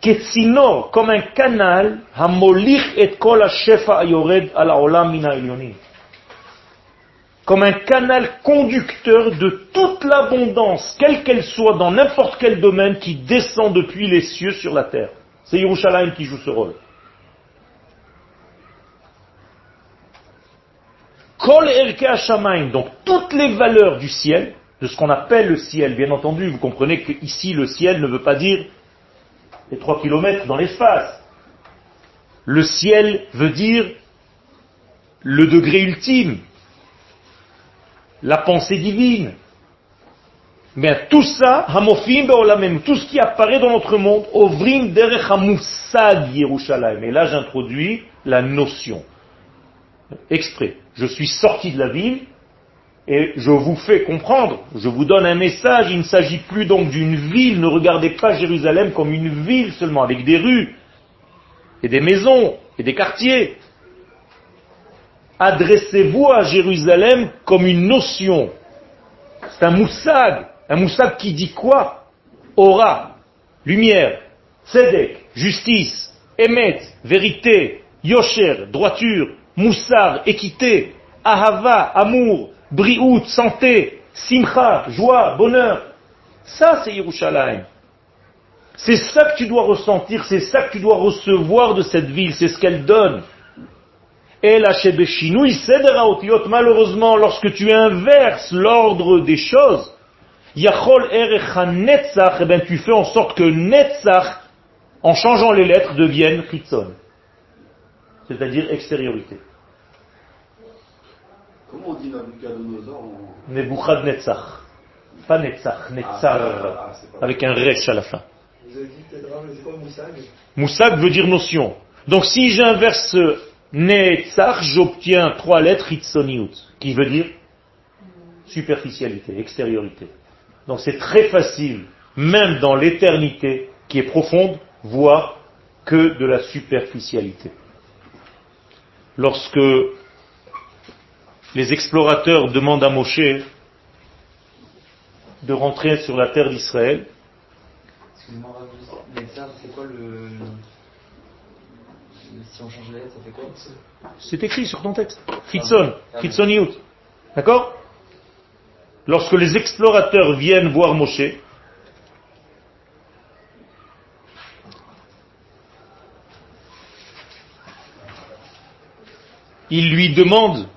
Ketsinor, comme un canal, hamolich et kol ha-shefa ayored al haolam min ha'elyonim. Comme un canal conducteur de toute l'abondance, quelle qu'elle soit, dans n'importe quel domaine, qui descend depuis les cieux sur la terre. C'est Yerushalayim qui joue ce rôle. Kol donc toutes les valeurs du ciel, de ce qu'on appelle le ciel, bien entendu, vous comprenez que ici le ciel ne veut pas dire les trois kilomètres dans l'espace. Le ciel veut dire le degré ultime, la pensée divine. Mais tout ça, hamofim tout ce qui apparaît dans notre monde, ovrim derech Yerushalayim. Et là, j'introduis la notion. Exprès. Je suis sorti de la ville et je vous fais comprendre, je vous donne un message, il ne s'agit plus donc d'une ville, ne regardez pas Jérusalem comme une ville seulement, avec des rues, et des maisons, et des quartiers. Adressez-vous à Jérusalem comme une notion. C'est un moussag, un moussag qui dit quoi? Aura, lumière, tzedek, justice, emet, vérité, yosher, droiture, moussar, équité, ahava, amour, briout, santé, simcha, joie, bonheur. Ça, c'est Yerushalayim. C'est ça que tu dois ressentir, c'est ça que tu dois recevoir de cette ville, c'est ce qu'elle donne. Malheureusement, lorsque tu inverses l'ordre des choses, Yachol Erecha Netzach, eh ben, tu fais en sorte que Netzach, en changeant les lettres, devienne Chitzon. C'est-à-dire extériorité. Comment on dit Nabucodonosor en... Nebuchadnezzar. Pas Netzach, Netzar, Ah, ah, pas- avec un resh à la fin. Vous avez dit peut-être, mais c'est quoi Moussag Moussag veut dire notion. Donc si j'inverse Netzach, j'obtiens trois lettres Hitzoniut, qui veut dire superficialité, extériorité. Donc c'est très facile, même dans l'éternité, qui est profonde, voir que de la superficialité. Lorsque les explorateurs demandent à Moshe de rentrer sur la terre d'Israël. Si on change les lettres, ça fait quoi C'est écrit sur ton texte. Chitzon, Chitzoniut. D'accord Lorsque les explorateurs viennent voir Moshe, ils lui demandent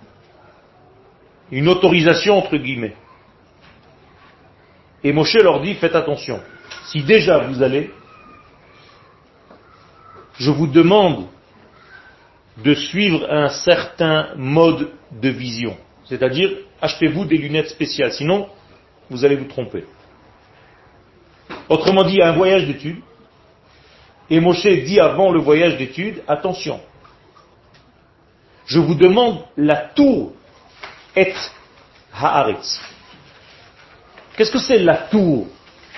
une autorisation entre guillemets. Et Moshe leur dit, faites attention. Si déjà vous allez, je vous demande de suivre un certain mode de vision. C'est-à-dire, achetez-vous des lunettes spéciales, sinon vous allez vous tromper. Autrement dit, un voyage d'études, et Moshe dit avant le voyage d'études, attention, je vous demande la tour et haaretz. Qu'est-ce que c'est la tour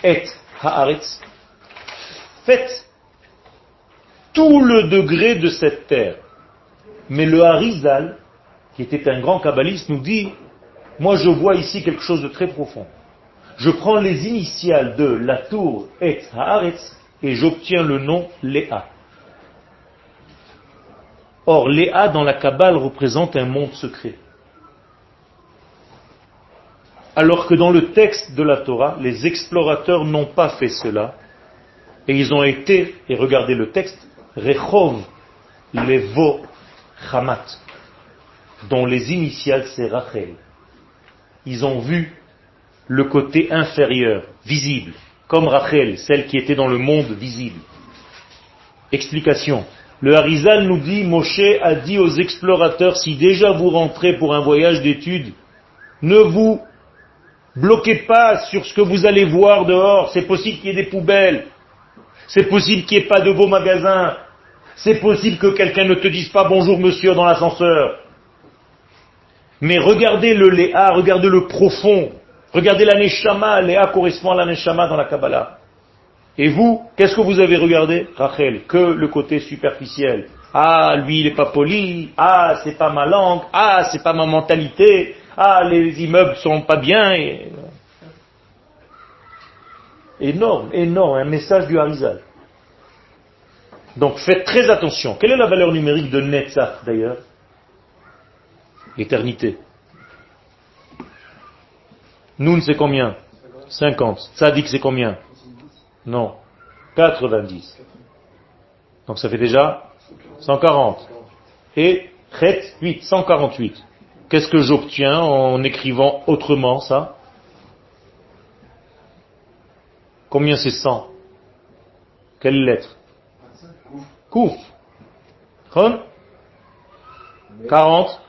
et haaretz? Faites tout le degré de cette terre. Mais le Harizal, qui était un grand kabbaliste, nous dit, moi je vois ici quelque chose de très profond. Je prends les initiales de la tour et haaretz et j'obtiens le nom Léa. Or, Léa dans la Kabbale représente un monde secret. Alors que dans le texte de la Torah, les explorateurs n'ont pas fait cela, et ils ont été, et regardez le texte, Rechov Levo Hamat, dont les initiales c'est Rachel. Ils ont vu le côté inférieur, visible, comme Rachel, celle qui était dans le monde visible. Explication. Le Harizal nous dit, Moshe a dit aux explorateurs, si déjà vous rentrez pour un voyage d'études, ne vous bloquez pas sur ce que vous allez voir dehors. C'est possible qu'il y ait des poubelles. C'est possible qu'il n'y ait pas de beaux magasins. C'est possible que quelqu'un ne te dise pas bonjour monsieur dans l'ascenseur. Mais regardez le Léa, regardez le profond. Regardez la Neshama. Léa correspond à la Neshama dans la Kabbalah. Et vous, qu'est-ce que vous avez regardé, Rachel? Que le côté superficiel. Ah, lui, il n'est pas poli. Ah, c'est pas ma langue. Ah, c'est pas ma mentalité. Ah, les immeubles sont pas bien. Énorme, énorme, un message du Harizal. Donc faites très attention. Quelle est la valeur numérique de Netzach d'ailleurs? L'éternité. Noun c'est combien? 50. Tzadik c'est combien? Non. 90. Donc ça fait déjà 140. Et Chet 8, 148. Qu'est-ce que j'obtiens en écrivant autrement ça? Combien c'est 100 Quelle lettre? Kouf. Chon 40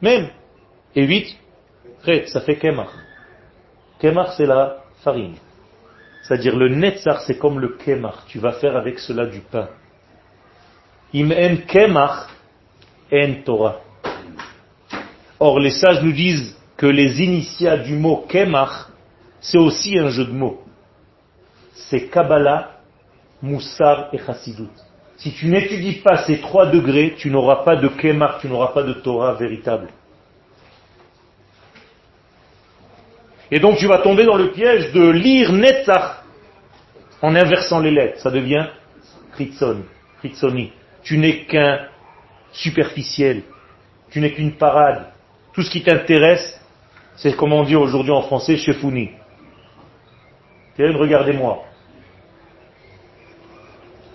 Même. Et 8 Chet, ça fait Kemach. Kemach c'est la farine. C'est-à-dire le netzar c'est comme le Kemach. Tu vas faire avec cela du pain. Im en Kemach en Torah. Or, les sages nous disent que les initiales du mot Kemach, c'est aussi un jeu de mots. C'est Kabbalah, Moussar et Chassidut. Si tu n'étudies pas ces trois degrés, tu n'auras pas de Kemach, tu n'auras pas de Torah véritable. Et donc tu vas tomber dans le piège de lire Netzach en inversant les lettres. Ça devient Chitzon, Chitzoni. Tu n'es qu'un superficiel. Tu n'es qu'une parade. Tout ce qui t'intéresse, c'est comme on dit aujourd'hui en français, chefouni. Regardez-moi.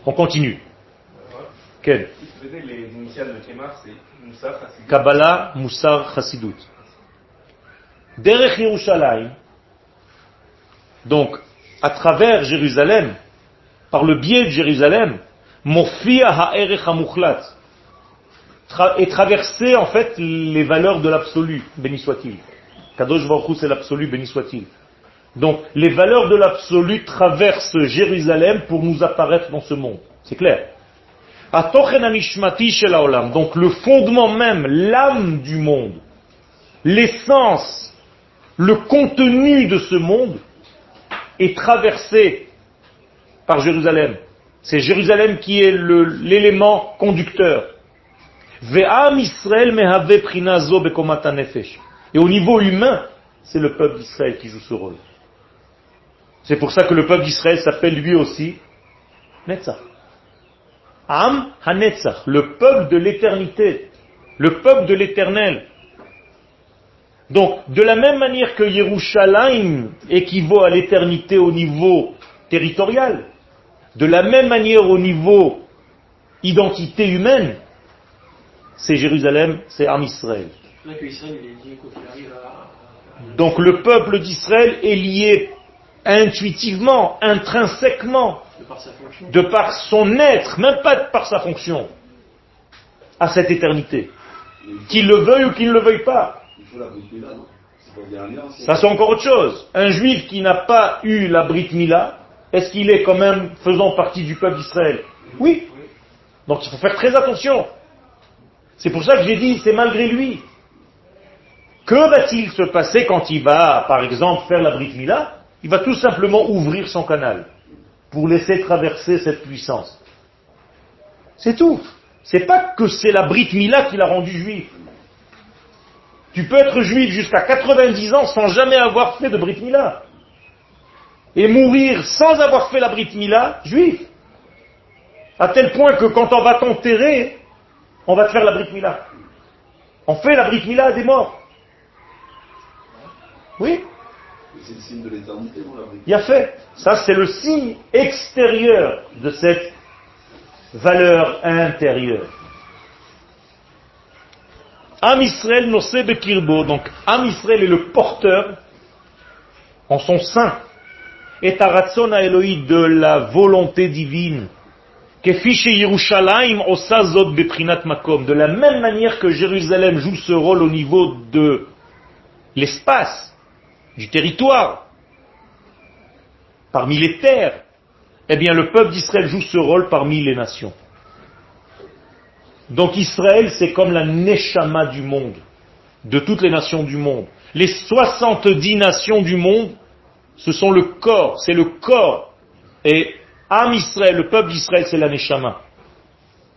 On continue. Quel les initiales de Kemar, c'est Chassidut. Kabbalah, Moussar, Chassidut. Derech Yerushalayim, donc à travers Jérusalem, par le biais de Jérusalem, Mofia Ha'erech HaMuchlat, tra- est traversé en fait les valeurs de l'absolu, béni soit-il. Kadosh Baruch c'est l'absolu, béni soit-il. Donc les valeurs de l'absolu traversent Jérusalem pour nous apparaître dans ce monde. C'est clair? Atochen Anishmati Shel Haolam. Donc le fondement même, l'âme du monde, l'essence, le contenu de ce monde est traversé par Jérusalem. C'est Jérusalem qui est l'élément conducteur. Et au niveau humain, c'est le peuple d'Israël qui joue ce rôle. C'est pour ça que le peuple d'Israël s'appelle lui aussi Netzach. Am Hanetzach, le peuple de l'éternité, le peuple de l'éternel. Donc, de la même manière que Yerushalayim équivaut à l'éternité au niveau territorial, de la même manière au niveau identité humaine, c'est Jérusalem, c'est Am Israël. Donc le peuple d'Israël est lié intuitivement, intrinsèquement, de par sa fonction. de par son être, même pas par sa fonction, à cette éternité. Qu'il le veuille ou qu'il ne le veuille pas. Il faut la Brit Mila, non? C'est pas bien lien. c'est- Ça c'est encore autre chose. Un juif qui n'a pas eu la Brit Mila, est-ce qu'il est quand même faisant partie du peuple d'Israël? Oui. Donc il faut faire très attention. C'est pour ça que j'ai dit, c'est malgré lui. Que va-t-il se passer quand il va, par exemple, faire la Brit Mila? Il va tout simplement ouvrir son canal pour laisser traverser cette puissance. C'est tout. C'est pas que c'est la Brit Mila qui l'a rendu juif. Tu peux être juif jusqu'à 90 ans sans jamais avoir fait de Brit Mila. Et mourir sans avoir fait la Brit Mila, juif. À tel point que quand on va t'enterrer, on va te faire la Brit Mila. On fait la Brit Mila des morts. Oui, C'est le signe de l'éternité, non, la Brit il a fait. Ça, c'est le signe extérieur de cette valeur intérieure. Am Israël bekirbo. Donc, Am Israël est le porteur en son sein. Et Taratson Elohim de la volonté divine. Yerushalayim osa zot beprinat makom. De la même manière que Jérusalem joue ce rôle au niveau de l'espace, du territoire, parmi les terres, eh bien le peuple d'Israël joue ce rôle parmi les nations. Donc Israël, c'est comme la neshama du monde, de toutes les nations du monde. Les 70 nations du monde, ce sont le corps, c'est le corps. Et Am Israël, le peuple d'Israël, c'est la neshama.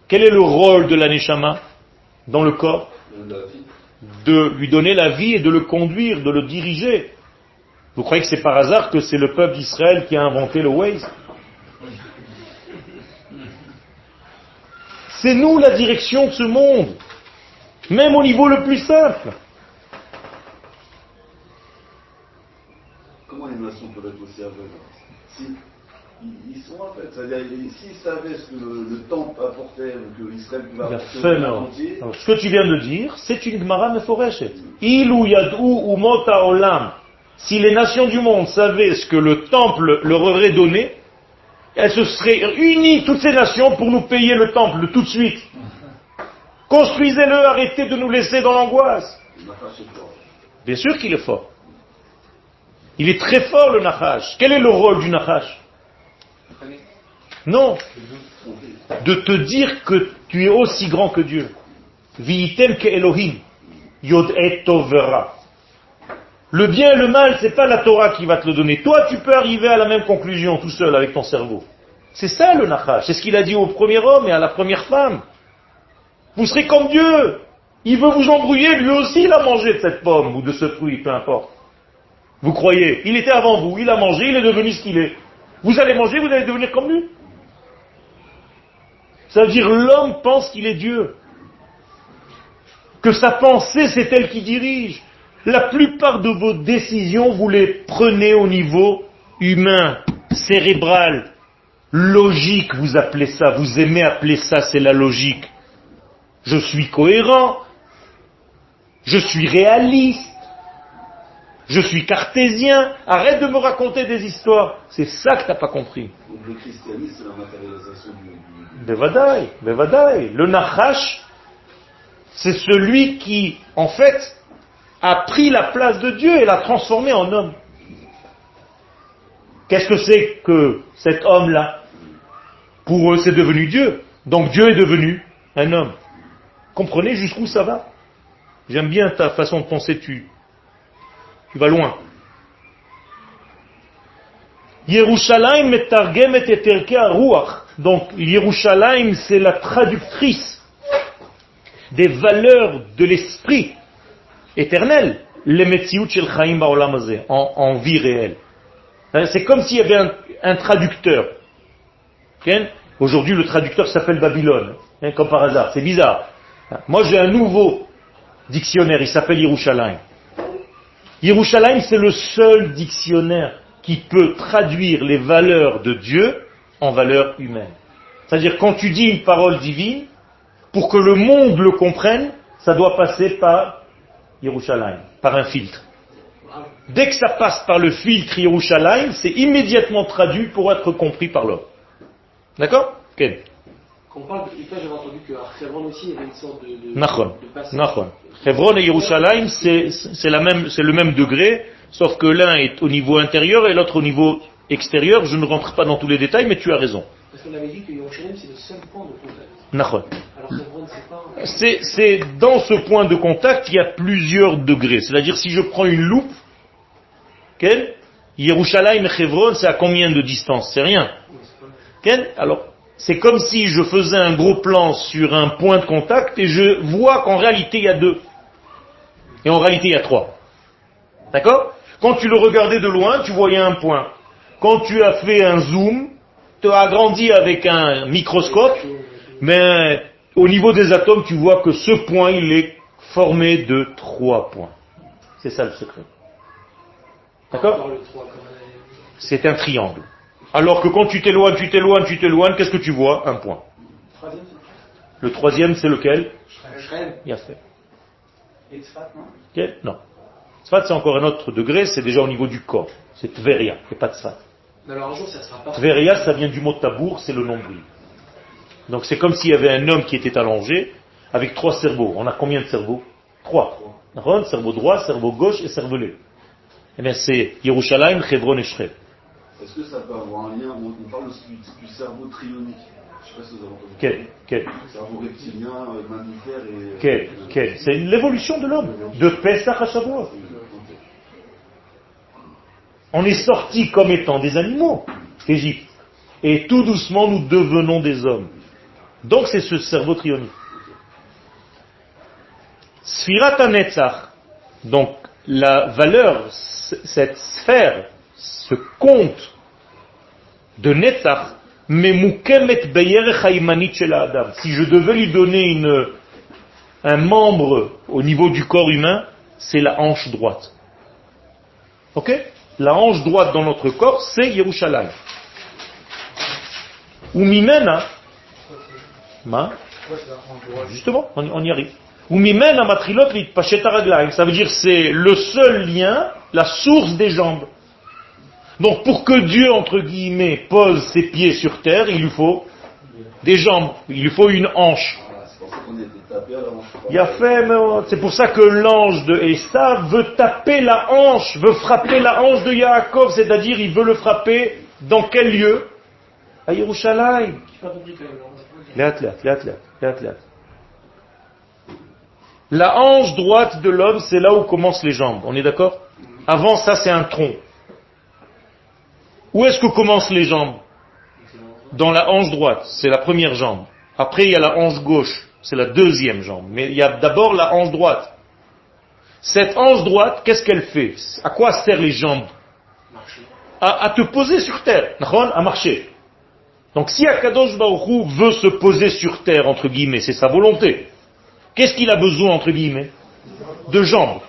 Quel est le rôle de la neshama dans le corps? De lui donner la vie et de le conduire, de le diriger. Vous croyez que c'est par hasard que c'est le peuple d'Israël qui a inventé le Waze? C'est nous la direction de ce monde, même au niveau le plus simple. Comment les nations peuvent être aussi aveugles Si ils, sont aveugles, c'est-à-dire ils- s'ils savaient ce que le, le temple apportait, ou que Israël pouvait apporter fait, entier, Alors, ce que tu viens de dire, c'est une Gemara meforeshet. Ilu yad'u umota olam. Si les nations du monde savaient ce que le temple leur aurait donné, elles se seraient unies, toutes ces nations, pour nous payer le temple tout de suite. Construisez-le, arrêtez de nous laisser dans l'angoisse. Bien sûr qu'il est fort. Il est très fort le Nachash. Quel est le rôle du Nachash? Non, de te dire que tu es aussi grand que Dieu. Viitem ke Elohim, yod et tovera. Le bien et le mal, c'est pas la Torah qui va te le donner. Toi, tu peux arriver à la même conclusion tout seul avec ton cerveau. C'est ça le Nachash. C'est ce qu'il a dit au premier homme et à la première femme. Vous serez comme Dieu. Il veut vous embrouiller, lui aussi il a mangé de cette pomme ou de ce fruit, peu importe. Vous croyez Il était avant vous, il a mangé, il est devenu ce qu'il est. Vous allez manger, vous allez devenir comme lui. Ça veut dire l'homme pense qu'il est Dieu. Que sa pensée, c'est elle qui dirige. La plupart de vos décisions, vous les prenez au niveau humain, cérébral. logique, vous appelez ça, vous aimez appeler ça, c'est la logique. Je suis cohérent, je suis réaliste, je suis cartésien, arrête de me raconter des histoires. C'est ça que tu n'as pas compris. Le christianisme, c'est la matérialisation du. du- Bevadaï, Bevadaï. Le Nachash, c'est celui qui, en fait, a pris la place de Dieu et l'a transformé en homme. Qu'est-ce que c'est que cet homme-là? Pour eux, c'est devenu Dieu. Donc Dieu est devenu un homme. Comprenez jusqu'où ça va? J'aime bien ta façon de penser, tu, tu vas loin. Yerushalayim metargemet et terke ruach. Donc, Yerushalayim, c'est la traductrice des valeurs de l'esprit éternel, le metziut shel chaim en, vie réelle. Hein, C'est comme s'il y avait un, un traducteur. Aujourd'hui, le traducteur s'appelle Babylone, hein, comme par hasard. C'est bizarre. Moi, j'ai un nouveau dictionnaire, il s'appelle Yerushalayim. Yerushalayim, c'est le seul dictionnaire qui peut traduire les valeurs de Dieu en valeurs humaines. C'est-à-dire, quand tu dis une parole divine, pour que le monde le comprenne, ça doit passer par Yerushalayim, par un filtre. Dès que ça passe par le filtre Yerushalayim, c'est immédiatement traduit pour être compris par l'homme. D'accord? Ken Quand on parle de j'avais entendu qu'à Hebron aussi, il y avait une sorte de, de, de. Hebron et Yerushalayim, c'est le même degré, sauf que l'un est au niveau intérieur et l'autre au niveau extérieur. Je ne rentre pas dans tous les détails, mais tu as raison. Parce qu'on avait dit que Yerushalayim, c'est le seul point de contact. Alors c'est pas. Dans ce point de contact, il y a plusieurs degrés. C'est-à-dire, si je prends une loupe, Ken, Yerushalayim et Hebron, c'est à combien de distance? C'est rien. Ken Alors, c'est comme si je faisais un gros plan sur un point de contact et je vois qu'en réalité il y a deux. Et en réalité il y a trois. D'accord? Quand tu le regardais de loin, tu voyais un point. Quand tu as fait un zoom, tu as agrandi avec un microscope, mais au niveau des atomes, tu vois que ce point, il est formé de trois points. C'est ça le secret. D'accord Encore le 3, comme on avait- C'est un triangle. Alors que quand tu t'éloignes, tu t'éloignes, tu t'éloignes, qu'est-ce que tu vois? Un point. Le troisième, c'est lequel? Et Tzfat, non? Tzfat, c'est encore un autre degré, c'est déjà au niveau du corps. C'est Tveria, et pas Tzfat. Mais alors un jour, ça sera pas. Tveria, ça vient du mot tabour, c'est le nombril. Donc c'est comme s'il y avait un homme qui était allongé avec trois cerveaux. On a combien de cerveaux? Trois. D'accord Cerveau droit, cerveau gauche et cervelet. Eh bien c'est Yerushalayim, Hebron et Shrem. Est-ce que ça peut avoir un lien? On, parle aussi du, du cerveau trionique. Je sais pas si vous avez entendu. Quel Quel? Cerveau reptilien, mammifère et. Quel Quel? C'est l'évolution de l'homme. De Pesach à Shavuot. On est sorti comme étant des animaux d'Égypte. Et tout doucement, nous devenons des hommes. Donc c'est ce cerveau trionique. Sfirat Netzach, donc la valeur, cette sphère, ce compte de Netzach, Memukemet Adam. Si je devais lui donner une, un membre au niveau du corps humain, c'est la hanche droite. Ok? La hanche droite dans notre corps, c'est Yerushalayim. Ou Mimena, Ma Justement, on, y arrive. Ou Mimena matrilot litpashet haraglaim. Ça veut dire c'est le seul lien, la source des jambes. Donc pour que Dieu, entre guillemets, pose ses pieds sur terre, il lui faut des jambes, il lui faut une hanche. Voilà, c'est pour ça que l'ange de Esav veut taper la hanche, veut frapper la hanche de Yaakov, c'est-à-dire il veut le frapper dans quel lieu? À Yerushalayim. La hanche droite de l'homme, c'est là où commencent les jambes. On est d'accord? Avant ça, c'est un tronc. Où est-ce que commencent les jambes? Dans la hanche droite, c'est la première jambe. Après, il y a la hanche gauche, c'est la deuxième jambe. Mais il y a d'abord la hanche droite. Cette hanche droite, qu'est-ce qu'elle fait? À quoi servent les jambes? À, te poser sur terre, à marcher. Donc si Akadosh Baruch Hu veut se poser sur terre, entre guillemets, c'est sa volonté. Qu'est-ce qu'il a besoin, entre guillemets? De jambes.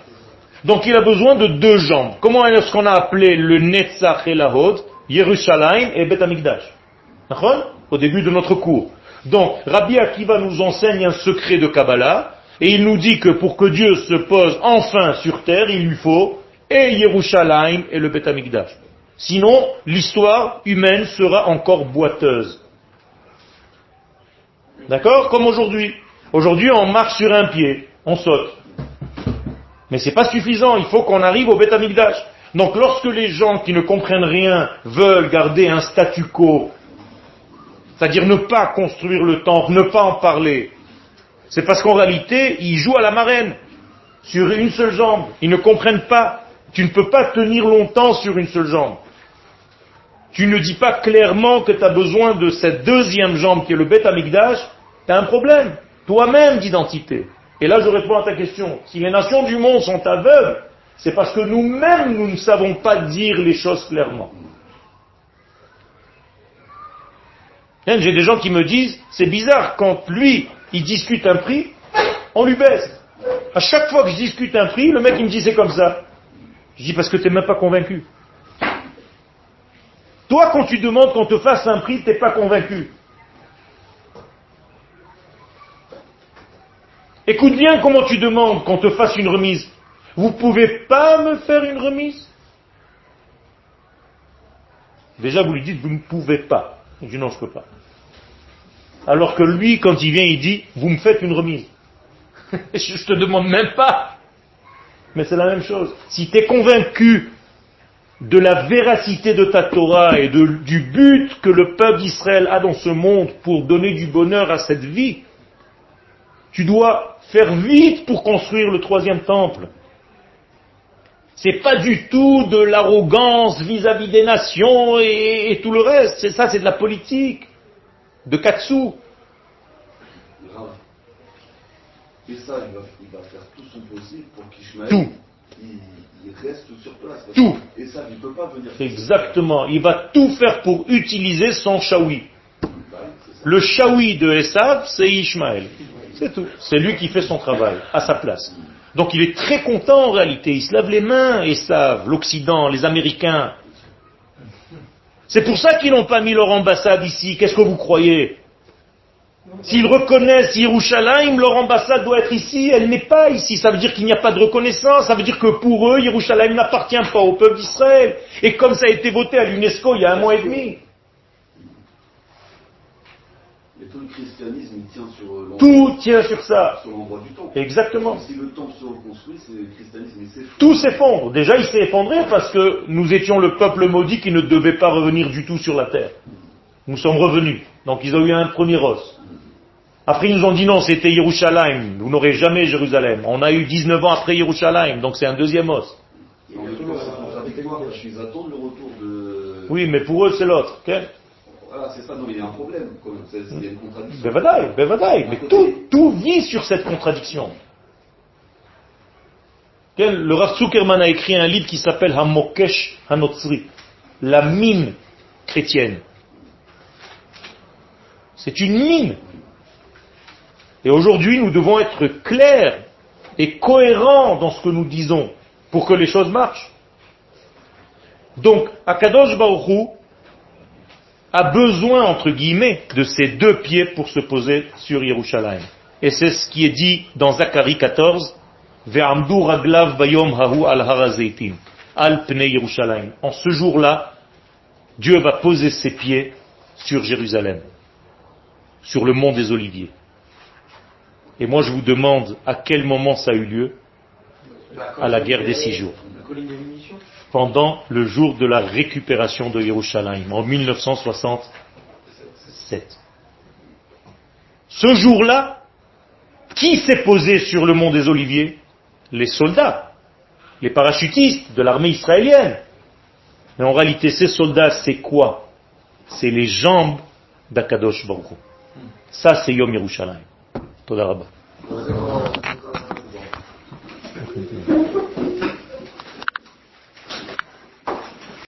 Donc il a besoin de deux jambes. Comment est-ce qu'on a appelé le Netzach et la Hod Yerushalayim et Bet Amikdash D'accord Au début de notre cours. Donc, Rabbi Akiva nous enseigne un secret de Kabbalah, et il nous dit que pour que Dieu se pose enfin sur terre, il lui faut et Yerushalayim et le Beth Amikdash. Sinon, l'histoire humaine sera encore boiteuse. D'accord Comme aujourd'hui. Aujourd'hui, on marche sur un pied, on saute. Mais c'est pas suffisant, il faut qu'on arrive au Beth Amikdash. Donc lorsque les gens qui ne comprennent rien veulent garder un statu quo, c'est-à-dire ne pas construire le temple, ne pas en parler, c'est parce qu'en réalité, ils jouent à la marraine, sur une seule jambe. Ils ne comprennent pas. Tu ne peux pas tenir longtemps sur une seule jambe. Tu ne dis pas clairement que tu as besoin de cette deuxième jambe qui est le Beth Amikdash, tu as un problème, toi-même d'identité. Et là, je réponds à ta question. Si les nations du monde sont aveugles, c'est parce que nous-mêmes, nous ne savons pas dire les choses clairement. Hein, J'ai des gens qui me disent, c'est bizarre, quand lui, il discute un prix, on lui baisse. À chaque fois que je discute un prix, le mec il me dit c'est comme ça. Je dis parce que tu n'es même pas convaincu. Toi, quand tu demandes qu'on te fasse un prix, tu n'es pas convaincu. Écoute bien comment tu demandes qu'on te fasse une remise. Vous pouvez pas me faire une remise Déjà, vous lui dites, vous ne pouvez pas. Je dis non, je ne peux pas. Alors que lui, quand il vient, il dit, vous me faites une remise. (laughs) je ne te demande même pas. Mais c'est la même chose. Si tu es convaincu de la véracité de ta Torah et de- du but que le peuple d'Israël a dans ce monde pour donner du bonheur à cette vie, tu dois faire vite pour construire le troisième temple. C'est pas du tout de l'arrogance vis-à-vis des nations et, et tout le reste. C'est ça, c'est de la politique, de Katsu. Grave. Et ça, il va, il va faire tout son possible pour qu'Ishmaël Tout. il, il reste sur place. Tout. que- Et ça, il ne peut pas venir. Exactement. Il va tout faire pour utiliser son shawi. Le shawi de Esav, c'est Ishmaël. C'est tout. C'est lui qui fait son travail, à sa place. Donc il est très content en réalité. Il se lave les mains, Esav, l'Occident, les Américains. C'est pour ça qu'ils n'ont pas mis leur ambassade ici. Qu'est-ce que vous croyez? S'ils reconnaissent Yerushalayim, leur ambassade doit être ici, elle n'est pas ici. Ça veut dire qu'il n'y a pas de reconnaissance, ça veut dire que pour eux, Yerushalayim n'appartient pas au peuple d'Israël. Et comme ça a été voté à l'UNESCO il y a un mois et demi, Mais tout le christianisme, il tient sur euh, tout tient sur ça. sur l'endroit du temple. Exactement. Si le temple se reconstruit, c'est le christianisme. Tout s'effondre. Déjà, il s'est effondré parce que nous étions le peuple maudit qui ne devait pas revenir du tout sur la terre. Nous sommes revenus. Donc ils ont eu un premier os. Après, ils nous ont dit non, c'était Yerushalayim. Vous n'aurez jamais Jérusalem. On a eu 19 ans après Yerushalayim, donc c'est un deuxième os. Oui, mais pour eux, c'est l'autre. Voilà, c'est ça, non, il y a un problème, quand même. C'est- Il y a une contradiction. Bevadaï, bevadaï. Mais tout, tout vit sur cette contradiction. Le Rav Zuckerman a écrit un livre qui s'appelle Hamokesh Hanotzri, la mine chrétienne. C'est une mine. Et aujourd'hui, nous devons être clairs et cohérents dans ce que nous disons pour que les choses marchent. Donc, Akadosh Baruch Hu a besoin, entre guillemets, de ces deux pieds pour se poser sur Yerushalayim. Et c'est ce qui est dit dans Zacharie 14, Ve'amdu raglav bayom al al Yerushalayim. En ce jour-là, Dieu va poser ses pieds sur Jérusalem, sur le mont des Oliviers. Et moi, je vous demande à quel moment ça a eu lieu À la guerre des six jours. Pendant le jour de la récupération de Yerushalayim, en 1967. Ce jour-là, qui s'est posé sur le mont des Oliviers? Les soldats, les parachutistes de l'armée israélienne. Mais en réalité, ces soldats, c'est quoi? C'est les jambes d'Akadosh Baruch. Ça, c'est Yom Yerushalayim. Toda.